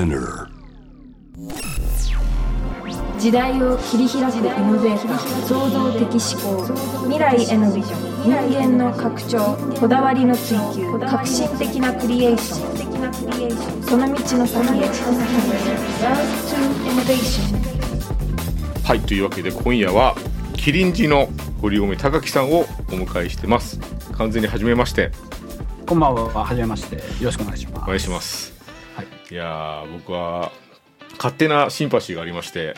Spinner. 時代を切り開くイノベーター創造的思考未来へのビジョン人間の拡張こだわりの追求革新的なクリエーション。その道の先へ。Love to Innovation はいというわけで今夜はキリンジの堀米貴樹さんをお迎えしてます。完全に初めまして。こんばんは、はじめまして。よろしくお願いします。お願いします。はい。いやー僕は勝手なシンパシーがありまして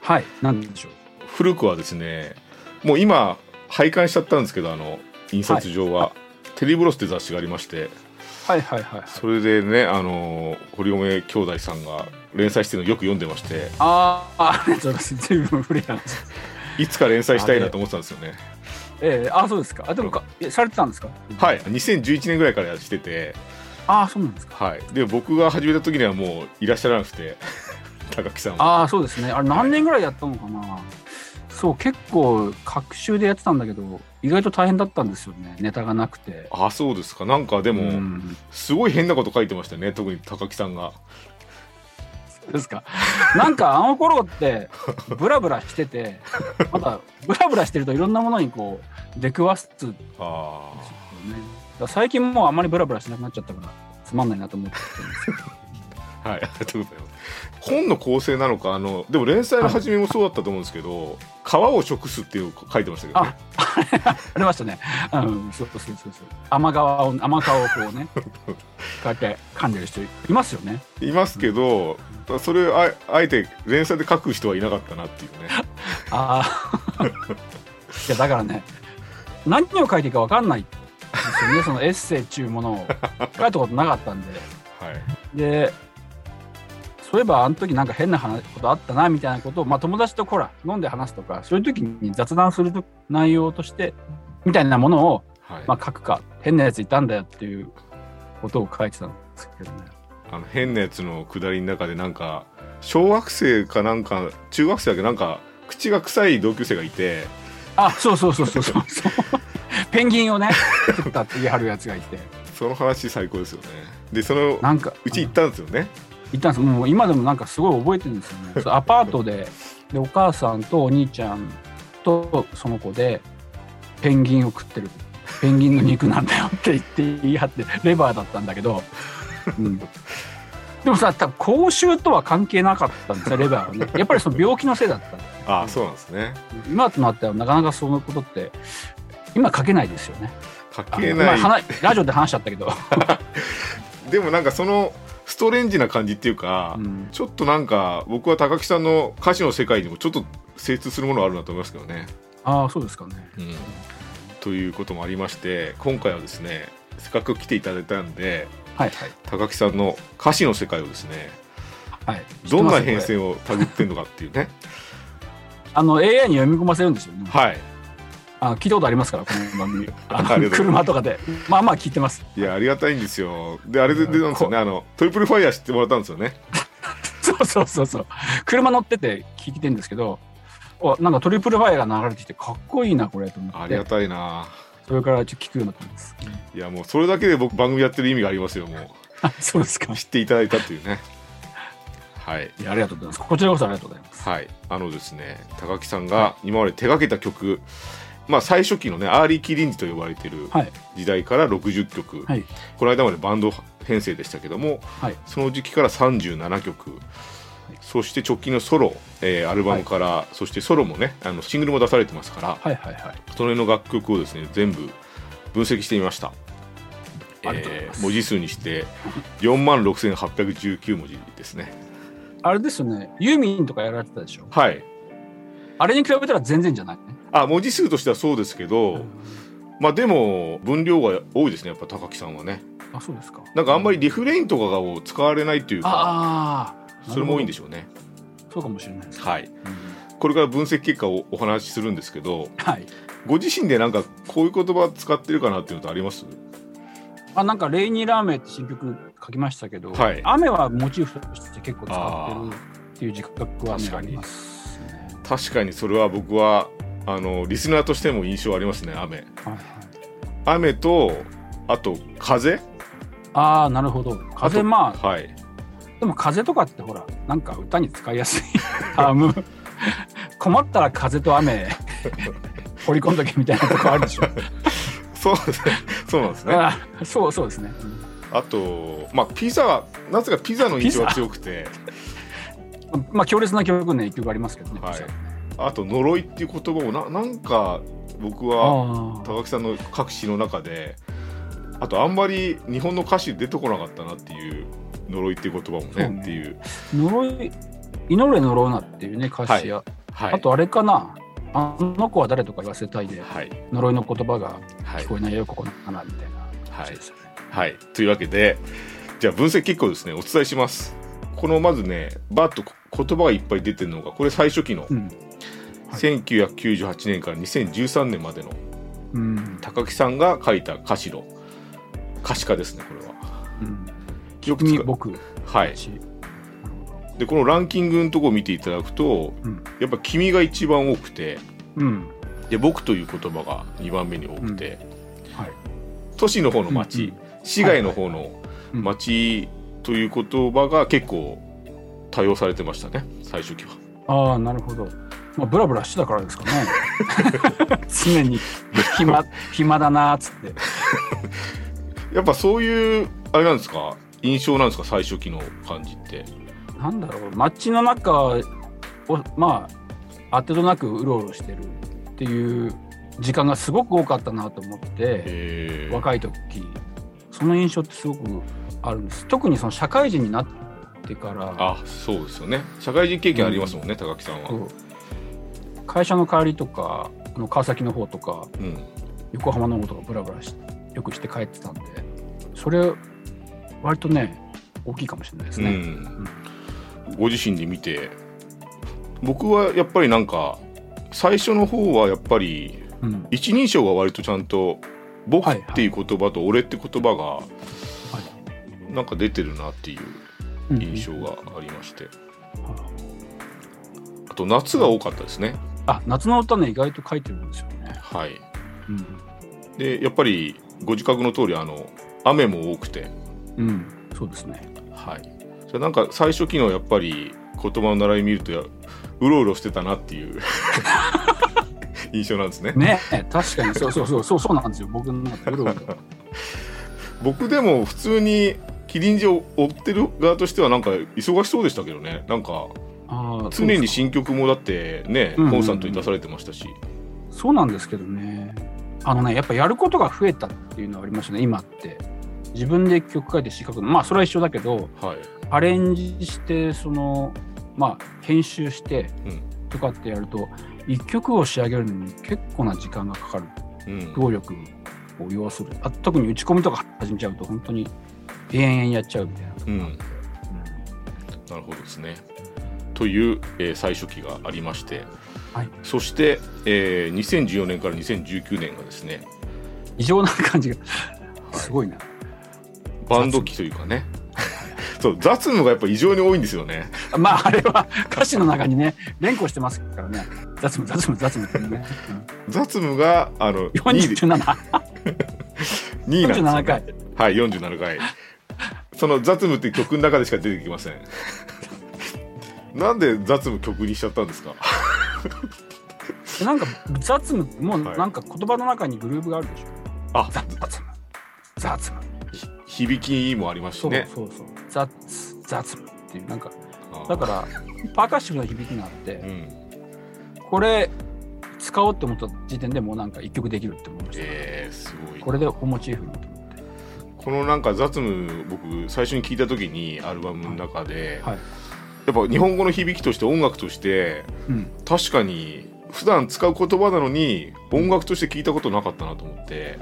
はい、なんでしょう。古くはですねもう今廃刊しちゃったんですけどあの印刷上は、テレビブロスって雑誌がありましてはいはいはい。それでねあの堀米兄弟さんが連載してるのよく読んでましてあーあ、ありがとうございます。ずいぶん古い話。いつか連載したいなと思ってたんですよねええあ、そうですか。あ、でもか、えされてたんですか？はい2011年ぐらいからやっててああ、そうなんですか。はいで僕が始めた時にはもういらっしゃらなくて 高木さんはああ、そうですね。あれ、何年ぐらいやったのかな。そう、結構、隔週でやってたんだけど、意外と大変だったんですよね。ネタがなくて。あそうですかなんかででも、すごい変なこと書いてましたね特に高木さんがですか。なんか、あの頃って、ブラブラしてて、また、ブラブラしてるといろんなものにこう、出くわすあね。最近もうあんまりブラブラしなくなっちゃったからつまんないなと思ってるんですけどあはいありがとうございます本の構成なのかあのでも連載の始めもそうだったと思うんですけど、皮を食すっていう書いてましたけどねあ ありましたね。うん、そうそうそうそう。甘皮を甘皮をこうね、こうやって噛んでる人いますよね。いますけど、それああえて連載で書く人はいなかったなっていうね ああ。いやだからね、何を書いていいかわかんないですよね。そのエッセイっていうものを書いたことなかったんで。はいで、そういえばあの時なんか変な話ことあったなみたいなことを、まあ友達とほら飲んで話すとか、そういう時に雑談すると内容としてみたいなものをはい、まあ、書くか変なやついたんだよっていうことを書いてたんですけどね。あの変なやつのくだりの中でなんか小学生かなんか中学生だけなんか口が臭い同級生がいてあそうそうそうそうそうそうペンギンをね 作ったって言い張るやつがいて。その話最高ですよね。でそのなんかうち行ったんですよね、行ったんですもう今でもなんかすごい覚えてるんですよね。アパートででお母さんとお兄ちゃんとその子でペンギンを食ってる。ペンギンの肉なんだよって言って言い張ってレバーだったんだけど、うん、でもさ多分口臭とは関係なかったんですよレバーはね。やっぱりその病気のせいだった。ああそうなんですね。今となってはなかなかそのことって今書けないですよね。書あけない、ラジオで話しちゃったけど、でもなんかそのストレンジな感じっていうか、うん。ちょっとなんか僕は高木さんの歌詞の世界にもちょっと精通するものはあるなと思いますけどね。ああそうですかね。うん、ということもありまして今回はですねせっかく来ていただいたんではいはい。高木さんの歌詞の世界をですねはい。どんな変遷をたぐってんのかっていうね。あの AI に読み込ませるんですよね、はいあの聞いたことありますからこの番組。あの車とかで。まあまあ聞いてます。いやありがたいんですよ。であれで出たんですよねあのトリプルファイヤー知ってもらったんですよね。そうそうそうそう。車乗ってて聞いてるんですけどおなんかトリプルファイヤーが流れてきてかっこいいなこれと思って。ありがたいな。それからちょっと聞くようになってます。いやもうそれだけで僕番組やってる意味がありますよもう。あ そうですか。知っていただいたっていうね。はい。いやありがとうございます。こちらこそありがとうございます。はい、あのですね高樹さんが今まで手掛けた曲、まあ、最初期のね early キリンジと呼ばれているはい。時代から60曲、はい。この間までバンド編成でしたけどもはい。その時期から37曲、そして直近のソロ、えーアルバムから、そしてソロもねあのシングルも出されてますからはいはいはい。その辺の楽曲をですね全部分析してみました。ありがとうございます。文字数にして 4万6819文字ですね。あれですよね。ユーミンとかやられてたでしょ？はい。あれに比べたら全然じゃないねあ文字数としてはそうですけど、まあでも分量が多いですねやっぱ高木さんはね。あそうですか。なんかあんまりリフレインとかがを使われないっていうかああそれも多いんでししょうね。ょそうかもしれないですはい。うん。これから分析結果をお話しするんですけどはい。ご自身でなんかこういう言葉使ってるかなっていうのとあります？あなんか「レイニーラーメン」って新曲書きましたけど、はい。雨はモチーフとして結構使ってるっていう自覚は、ね、確かに。ありますね。確かにそれは僕はあのリスナーとしても印象ありますね雨。はいはい、雨とあと風？ああなるほど。風まあはい。でも風とかってほらなんか歌に使いやすい。困ったら風と雨掘り込んどけみたいなとこあるでしょ。そうですね。そうなんですね。あそうそうですね、あとまあピザなぜかピザの印象が強くて。うん まあ強烈な曲ね一曲ありますけどね、はい。ピザあと呪いっていう言葉もななんか僕はあ高木さんの各詩の中であとあんまり日本の歌詞出てこなかったなっていう呪いっていう言葉もねね。っていう。あ呪い祈れ呪うなっていうね歌詞や、はい。あとあれかな。あの子は誰とか言わせたいではい。呪いの言葉がはい。聞こえないよここかなみたいな。ね、はい。というわけでじゃあ分析結果をですねお伝えします。このまずねバッと言葉がいっぱい出てるのがこれ最初期のうん。はい1998年から2013年までのうん。高木さんが書いた歌詞の歌詞化ですねこれは。うん。よく。使う君僕はい。でこのランキングのとこを見ていただくと、うん。やっぱ「君」が一番多くてどうん。で「僕」という言葉が2番目に多くて、はい。都市の方の町、うん市街の方のうん。町という言葉が結構多用されてましたね最初期は。ああなるほどまあブラブラしてたからですかね。常に。暇暇だなーっつって。やっぱそういうあれなんですか？印象なんですか？最初期の感じって。なんだろう。街の中をまあ当てとなくうろうろしてるっていう時間がすごく多かったなと思ってえー。若い時。その印象ってすごくあるんです。特にその社会人になってから。あそうですよね。社会人経験ありますもんね、高木さんは。会社の帰りとかあの川崎の方とかうん。横浜の方とかブラブラしよくして帰ってたんでそれ割とね大きいかもしれないですね。うん、ご自身で見て僕はやっぱりなんか最初の方はやっぱりうん。一人称が割とちゃんと「僕」っていう言葉と「俺」って言葉がはい。なんか出てるなっていううん印象がありまして。あと夏が多かったですねあ夏の歌ね意外と書いてるんですよね。はい。うん。でやっぱりご自覚の通りあの雨も多くて。うん、そうですね。はい。それなんか最初期のやっぱり言葉の習い見るとやうろうろしてたなっていう。印象なんですね。ね。確かに。そうそうそうそうそうなんですよ。僕のうろうろ。僕でも普通にキリンジを追ってる側としてはなんか忙しそうでしたけどね。なんか常に新曲もだってねうん。うんうんコンスタントに出されてましたし、そうなんですけどね。あのねやっぱやることが増えたっていうのはありましたね今って。自分で曲書いて詩書くのまあそれは一緒だけどはい。アレンジしてそのまあ編集してうん。とかってやると一曲を仕上げるのに結構な時間がかかる。うん。労力を要する。あ特に打ち込みとか始めちゃうと本当に延々やっちゃうみたいなところがあって、なるほどですねという、えー最初期がありまして、はい。そして、えー2014年から2019年がですね異常な感じがすごいな、バンド期というかね。そう雑務がやっぱ異常に多いんですよね。まああれは歌詞の中にね連呼してますからね。雑務雑務雑務ってね、雑務があのうん、2位。で47 2位なんですよ、47ね、回。はい47回。その雑務って曲の中でしか出てきませんなんで雑務曲にしちゃったんですか？なんか雑務もうはい。なんか言葉の中にグルーブがあるでしょ。あ。雑務。雑務。ひ響きもありますしそうねそうそう。雑雑務っていうなんかあだからパーカッシブな響きがあって、うん。これ使おうって思った時点でもうなんか一曲できるって思いました、えー、すごいこれでおモチーフにと思って。このなんか雑務僕最初に聞いた時にアルバムの中で、はいやっぱ日本語の響きとして音楽としてうん。確かに普段使う言葉なのに音楽として聞いたことなかったなと思って。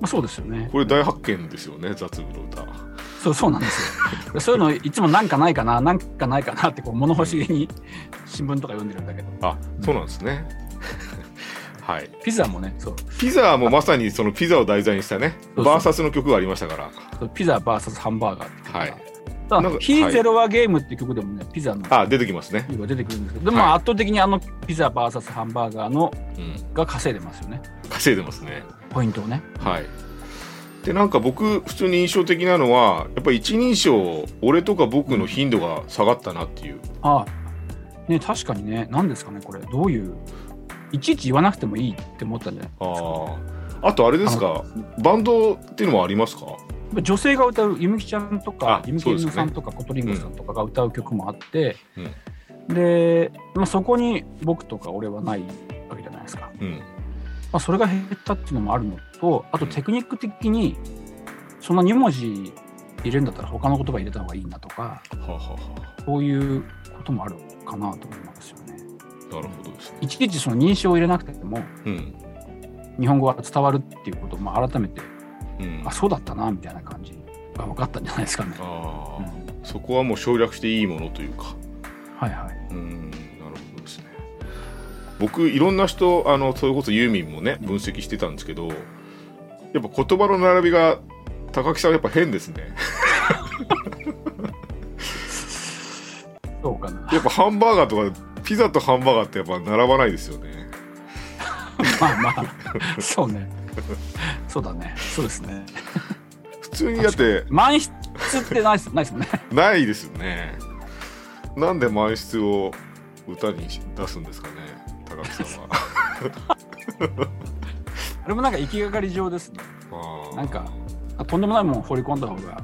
まあ、そうですよね。これ大発見ですよね雑務の歌そうそうなんですよ。そういうのいつもなんかないかななんかないかなってこう物欲しげに新聞とか読んでるんだけど。あそうなんですね。はい。ピザもねそう。ピザもまさにそのピザを題材にしたねバーサスの曲がありましたから。ピザ VS ハンバーガーはい。ただかはいヒーゼロワゲームって曲でもねピザのあ出てきますね、が出てくるんですけどでもはい。圧倒的にあのピザ VS ハンバーガーのうん、が稼いでますよね。稼いでますね。ポイントをね。はい。でなんか僕普通に印象的なのはやっぱり一人称俺とか僕の頻度が下がったなっていう。ああね確かにね。何ですかねこれ。どういう？いちいち言わなくてもいいって思ったんじゃないあああとあれですか？バンドっていうのもありますか？女性が歌うゆみきちゃんとかあゆみきそうですね。さんとか、コトリンゴさんとかが歌う曲もあって、うん。で、まあ、そこに僕とか俺はないわけじゃないですか、うん。まあ、それが減ったっていうのもあるのとあとテクニック的にそんな2文字入れるんだったら他の言葉入れた方がいいなとかはあ、はあはそういうこともあるかなと思いますよね。あ、なるほどですね。いちいちその認証を入れなくてもうん。日本語が伝わるっていうことをまあ改めてうん。あそうだったなみたいな感じ。が分かったんじゃないですかね。ああ、うん。そこはもう省略していいものというか。はいはい。うんなるほどですね。僕いろんな人あのそれこそユーミンもね分析してたんですけどやっぱ言葉の並びが高木さんはやっぱ変ですね。そうかな。やっぱハンバーガーとかピザとハンバーガーってやっぱ並ばないですよね。まあまあ、そうね。そうだね。そうですね。普通にだって満室ってないっすないっすね。ないですよねなんで満室を歌に出すんですかね高木さんは あれもなんか行きがかり上ですね。なんか、あとんでもないもん放り込んだ方が、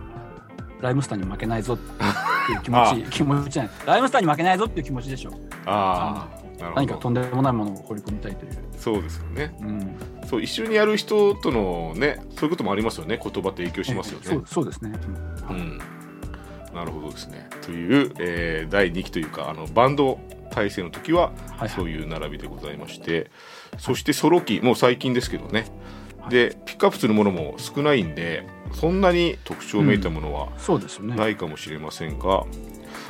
ライムスターに負けないぞっていう気持ち、気持ちじゃない。ライムスターに負けないぞっていう気持ちでしょ。あーなるほど何かとんでもないものを放り込みたいという。そうですよね。うん。そう一緒にやる人とのねそういうこともありますよね。言葉って影響しますよね。そうそうですね。うん。うん。なるほどですね。という、えー第2期というかあのバンド体制の時ははいそういう並びでございまして、そしてソロ期もう最近ですけどね、はい。でピックアップするものも少ないんでそんなに特徴めいたものは。ないかもしれませんが、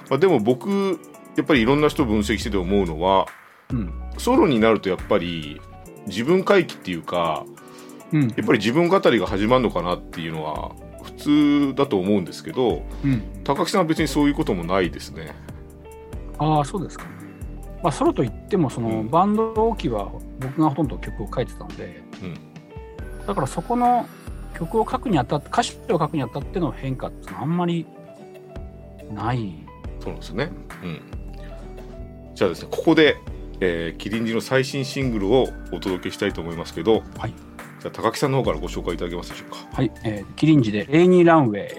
まあ、でも僕やっぱりいろんな人分析してて思うのはうん。ソロになるとやっぱり自分回帰っていうかうん。やっぱり自分語りが始まるのかなっていうのは普通だと思うんですけどうん。高木さんは別にそういうこともないですね。ああ、そうですかね。まあ、ソロといっても、その、うんバンド期は僕がほとんど曲を書いてたので、うんだからそこの曲を書くにあたって、歌詞を書くにあたっての変化ってあんまりない。そうなんですよね。うん。じゃあですね、ここで、えー、キリンジの最新シングルをお届けしたいと思いますけど、はい。じゃあ高木さんの方からご紹介いただけますでしょうか？はい。えー、キリンジでレイニーランウェイ。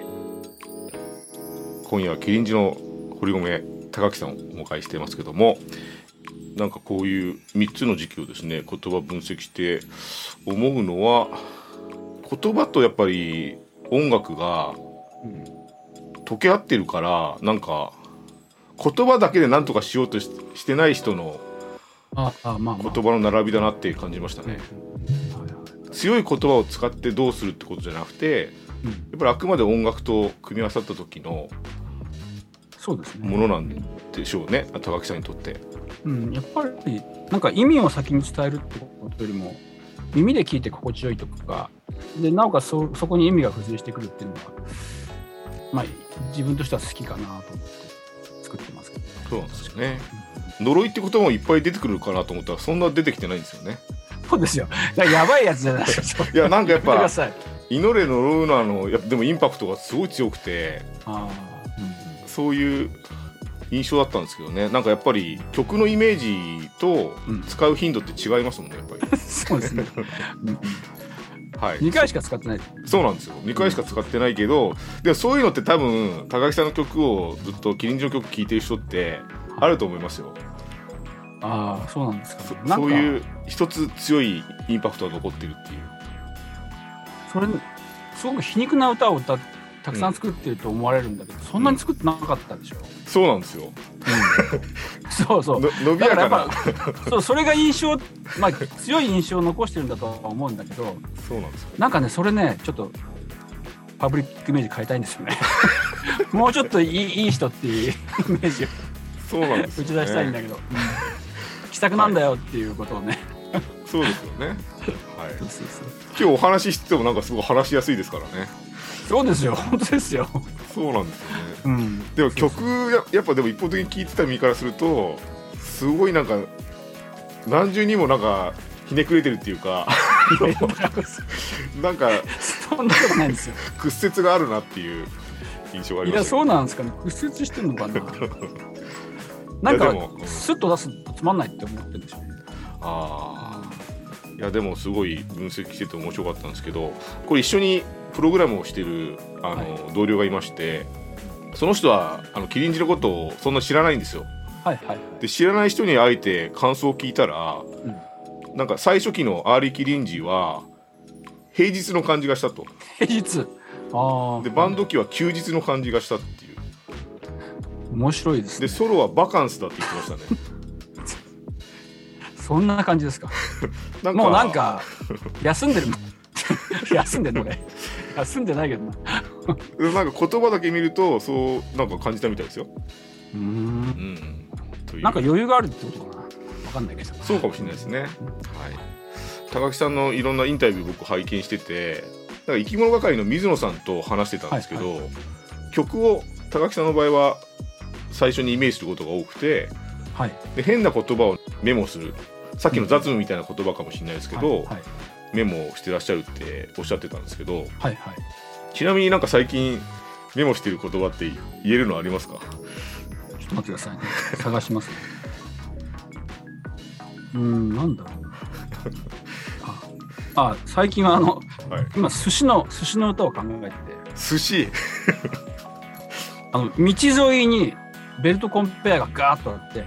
今夜はキリンジの堀米高木さんをお迎えしていますけども、なんかこういう3つの時期をですね、言葉分析して思うのは、言葉とやっぱり音楽がうん。溶け合ってるから、なんか言葉だけで何とかしようとししてない人のああ、まあまあ。言葉の並びだなって感じましたね。強い言葉を使ってどうするってことじゃなくてうんやっぱりあくまで音楽と組み合わさった時のそうですね。ものなんでしょうね高木さんにとって。うん、やっぱりなんか意味を先に伝えるってことよりも耳で聞いて心地よいとかでなおかつそそこに意味が付随してくるっていうのは、まあ、自分としては好きかなと思って作ってますけど、そうなんですよね。呪いって言葉もいっぱい出てくるかなと思ったらそんな出てきてないんですよね。そうですよ。やばいやつじゃない。ですかいやなんかやっぱやめてください「祈れ呪うの」あのやっぱでもインパクトがすごい強くてあー。そういう印象だったんですけどね。なんかやっぱり曲のイメージとうん。使う頻度って違いますもんねやっぱり。う んそうですね、う んはい、2回しか使ってない。そうなんですよ。2回しか使ってないけどでもそういうのって多分高木さんの曲をずっとキリンジの曲聴いてる人ってあると思いますよ。ああそうなんですか、そね、なんかそういう一つ強いインパクトが残ってるっていう。それすごく皮肉な歌を歌たくさん作ってると思われるんだけど、そんなに作ってなかったでしょ、そうなんですよ そうそう。の伸びだからやかなぱそうそれが印象、まあ、強い印象を残してるんだとは思うんだけどそうなんですよ。なんかねそれねちょっとパブリックイメージ変えたいんですよね。もうちょっといいいい人っていうイメージをそうなんですよ、打ち出したいんだけど、気さくなんだよっていうことをね、そうですよね。はい。そうそうそう。今日お話ししててもなんかすごい話しやすいですからね。そうですよ。本当ですよ、そうなんですよね。うん、でも曲ややっぱでも一方的に聴いてた身からするとすごいなんか何重にもなんかひねくれてるっていうか なんかそんなことないんですよ。屈折があるなっていう印象がありますいやそうなんですかね。屈折してんのかな。なんかスッと出すとつまんないって思ってるんでしょうね。ああいやでもすごい分析してて面白かったんですけどこれ一緒にプログラムをしてるあの、同僚がいましてその人はあのキリンジのことをそんな知らないんですよ。はいはいはい。で知らない人にあえて感想を聞いたら、なんか最初期の early キリンジは平日の感じがしたと。平日？ああでバンド機は休日の感じがしたっていう。面白いですね。でソロはバカンスだって言ってましたね。そんな感じですか？なんかもうなんか休んでる。休んでんの俺休んでないけどな。なんか言葉だけ見るとそうなんか感じたみたいですよ、うーん。うん、という。なんか余裕があるってことかな。わかんないけど。そうかもしれないですね。はい。高木さんのいろんなインタビュー僕拝見してて、なんか生き物係の水野さんと話してたんですけど、曲を高木さんの場合は最初にイメージすることが多くて、はい。で変な言葉をメモする。さっきの雑務みたいな言葉かもしれないですけど、はいはいメモをしてらっしゃるっておっしゃってたんですけど、はいはいちなみになんか最近メモしてる言葉って言えるのありますか？ちょっと待ってくださいね探しますねうーんなんだろうな ああ最近はあのはい。今寿司の寿司の歌を考えてて寿司？あの道沿いにベルトコンペアがガーッとあって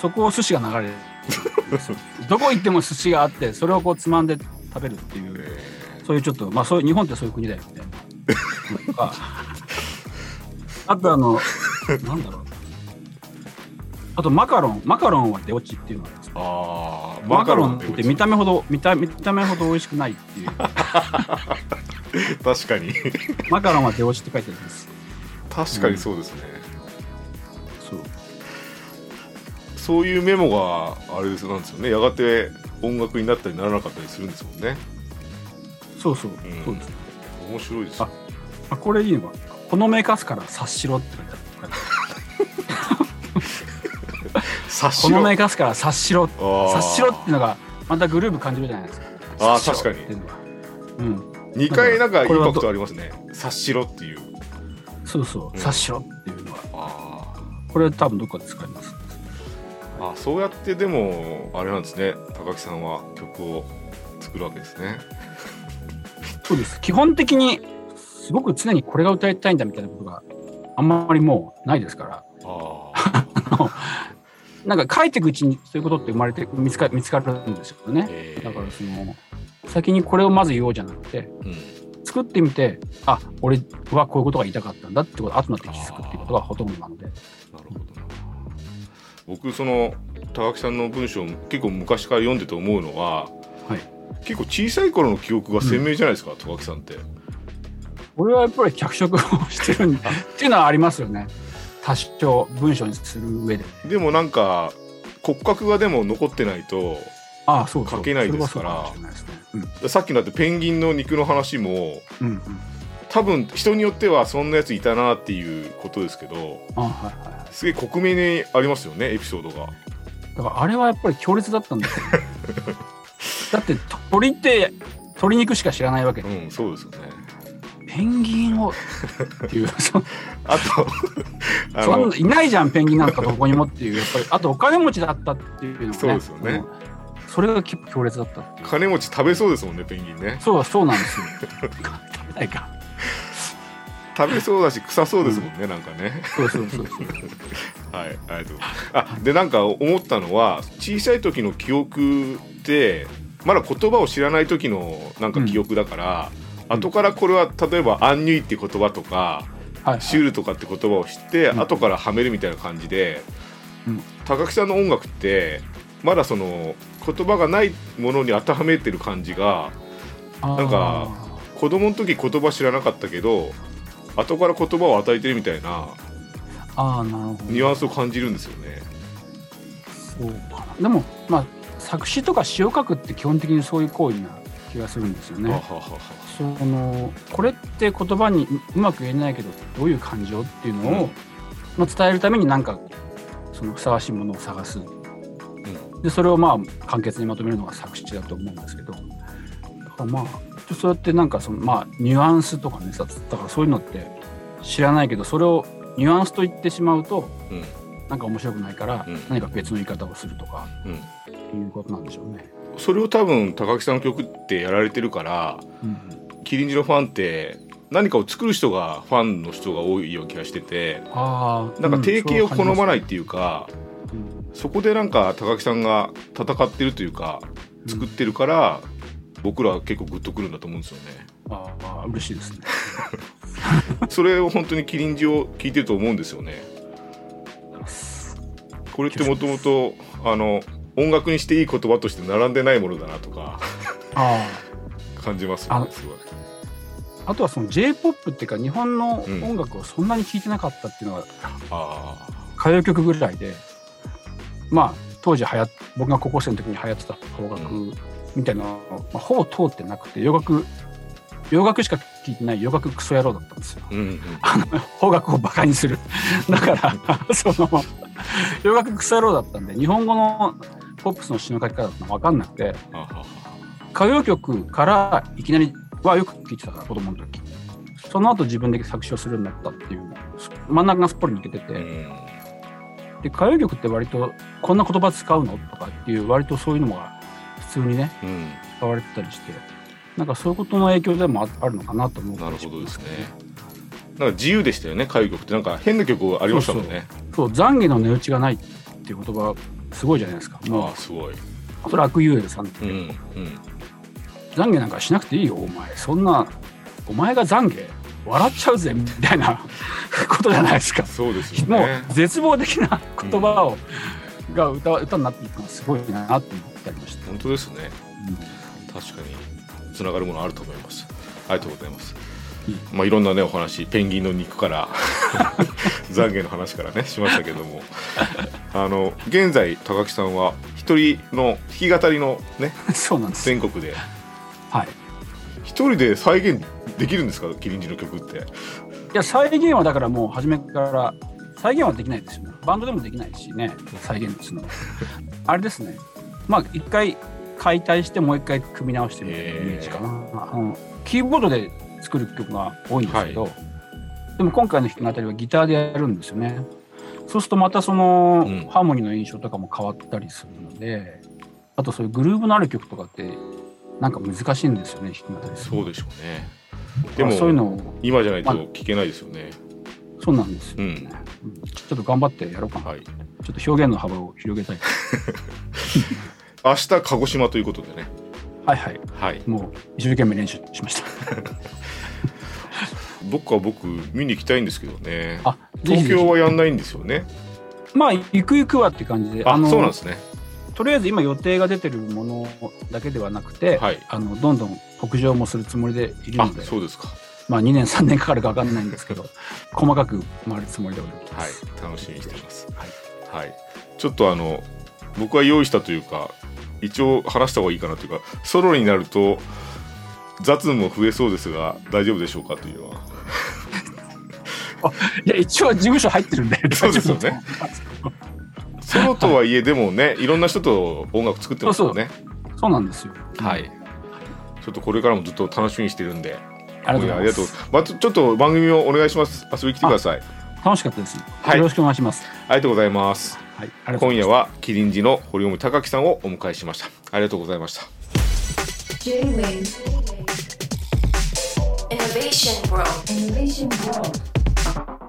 そこを寿司が流れる どこ行っても寿司があってそれをこうつまんで食べるっていうそういうちょっとまあそういう日本ってそういう国だよみたいなあとあのなんだろう。あとマカロンマカロンは出落ちっていうのがあるんですよ。ああ、マカロンっってて見た目ほど見た見た目ほど美味しくないっていう。確かに。マカロンは出落ちって書いてあるんです。確かにそうですね、そうそういうメモがあれですなんですよね。やがて音楽になったりならなかったりするんですもんね。そうそう、ん。そうです。面白いですああこれいいのか。ほのめかすから察しろって書いてある。察しろ。ほのめから察しろ。察しろっていうのがまたグルーブ感じるじゃないですか。あ確かに。うん。2回なんかインパクトありますね。察しろっていう。そうそう、うん。察しろっていうのはあこれ多分どっかで使いますそうやってでもあれなんですね。高木さんは曲を作るわけですね。そうです。基本的にすごく常にこれが歌いたいんだみたいなことがあんまりもうないですから。あ なんか書いていくうちにそういうことって生まれて見つか見つかるんですよね。えー。だからその先にこれをまず言おうじゃなくてうん。作ってみてあ俺はこういうことが言いたかったんだってことが後になって気づくっていうことがほとんどなので。なるほどな。僕その高木さんの文章を結構昔から読んでて思うのははい。結構小さい頃の記憶が鮮明じゃないですか、高木さんって。俺はやっぱり脚色をしてるんだ っていうのはありますよね。多少文章にする上で。でもなんか骨格がでも残ってないとああそう書けないですから。うかもしれないですね。さっきのだってペンギンの肉の話もうんうん。うん多分人によってはそんなやついたなっていうことですけどあはいはい。すげえ克明にありますよねエピソードがだからあれはやっぱり強烈だったんだよ。だって鳥って鶏肉しか知らないわけ。で、うんそうですよね。ペンギンをっていう そあと あそんいないじゃんペンギンなんかどこにもっていうやっぱりあとお金持ちだったっていうのがね。そうですよね。うん。それが結構強烈だった金持ち食べそうですもんねペンギンね。そうそうなんですよ。食べないか食べそうだし臭そうですもんね、なんかね。そうそうそう はいありがとうあでなんか思ったのは小さい時の記憶ってまだ言葉を知らない時のなんか記憶だから、後からこれは例えば「アンニュイ」って言葉とかはいシュールとかって言葉を知って、うん。後からはめるみたいな感じで、うん。高木さんの音楽ってまだその言葉がないものに当てはめてる感じがなんか子供の時言葉知らなかったけど後から言葉を与えてるみたいなあなるほど。ニュアンスを感じるんですよね。そうかな。でもまあ作詞とか詩を書くって基本的にそういう行為な気がするんですよね。はははは。そのこれって言葉にううまく言えないけどどういう感情っていうのを、うん。まあ、伝えるためになんかそのふさわしいものを探す。うん。でそれをまあ簡潔にまとめるのが作詞だと思うんですけど。からまあそうやってなんかそのまあニュアンスとかねさだからそういうのって知らないけどそれをニュアンスと言ってしまうとうん。なんか面白くないから、うん。何か別の言い方をするとかうん。いうことなんでしょうね。それを多分高木さんの曲ってやられてるからうんキリンジのファンって何かを作る人がファンの人が多いような気がしててなんか定型を好まないっうんていうか、うん。そこでなんか高木さんが戦ってるというか作ってるから、僕らは結構グッとくるんだと思うんですよね。ああ嬉しいですね。それを本当にキリンジを聞いてると思うんですよね。これってもともとあの音楽にしていい言葉として並んでないものだなとかあ感じますよあねすごい。ああとはその J-POP っていうか日本の音楽をそんなに聴いてなかったっていうのがあ歌謡曲ぐらいでまあ当時流行っ僕が高校生の時に流行ってた邦楽みたいなのは、まあ、ほぼ通ってなくて洋楽洋楽しか聴いてない洋楽クソ野郎だったんですよ。あうんうん 邦楽をバカにする。だから、その、洋楽クソ野郎だったんで、日本語のポップスの詩の書き方って分かんなくて、歌謡曲からいきなりはよく聴いてたから、子供の時。その後自分で作詞をするようになったっていう、真ん中がすっぽり抜けてて、うんで、歌謡曲って割と、こんな言葉使うの？とかっていう、割とそういうのが普通にね、うん使われてたりして、なんかそういうことの影響でもああるのかなと思うなるほどですね。なんか自由でしたよね歌謡曲ってなんか変な曲ありましたもんね。そう、懺悔の値打ちがないっていう言葉、すごいじゃないですか。もうああすごい。それ悪友さんうんうん懺悔なんかしなくていいよお前そんなお前が懺悔笑っちゃうぜみたいな ことじゃないですかそうですよもねう。絶望的な言葉を、が歌歌になっていくのはすごいなって思ってありました、本当ですね。うん。確かに。つながるものあると思います。ありがとうございます。まあいろんなねお話ペンギンの肉から 懺悔の話からねしましたけども、あの現在高木さんは一人の弾き語りのね そうなんです。全国で。はい。一人で再現できるんですか？キリンジの曲って。いや再現はだからもう初めから再現はできないですよね。バンドでもできないしね。再現ですの あれですね。まあ一回解体してもう一回組み直してみるイメージかな、あのキーボードで作る曲が多いんですけど、でも今回の弾き語りはギターでやるんですよね。そうするとまたその、うん。ハーモニーの印象とかも変わったりするのであとそういうグルーヴのある曲とかってなんか難しいんですよね弾き語り。そうでしょうね。でもそういうのを今じゃないと聞けないですよね。そうなんですよ、うん。うんちょっと頑張ってやろうかなはい。ちょっと表現の幅を広げたい。明日鹿児島ということでね。はいはい。はい。もう一生懸命練習しました。どっか僕見に行きたいんですけどね。あ、東京はやんないんですよね。まあ、ゆくゆくはって感じで、あ、のそうなんですね。とりあえず今予定が出てるものだけではなくて、はい。あのどんどん北上もするつもりでいるあので、そうですか。まあ2年3年かかるか分かんないんですけど、細かく回るつもりでおりまはいす。。楽しみにしています。はい。はい。ちょっとあの僕は用意したというか一応話した方がいいかなというかソロになると雑務も増えそうですが大丈夫でしょうかというのは。いや、一応事務所入ってるんで、そうですよね。ソロとはいえでもねいろんな人と音楽作ってますよね。そうなんですよ。はい。ちょっとこれからもずっと楽しみにしてるんで。ありがとうございます。まあ、ちょっと番組をお願いします。遊びに来てください。楽しかったです。はいよろしくお願いします。ありがとうございます。はい。今夜はキリンジの堀米貴樹さんをお迎えしました。ありがとうございました。J-Wave Innovation World. Innovation World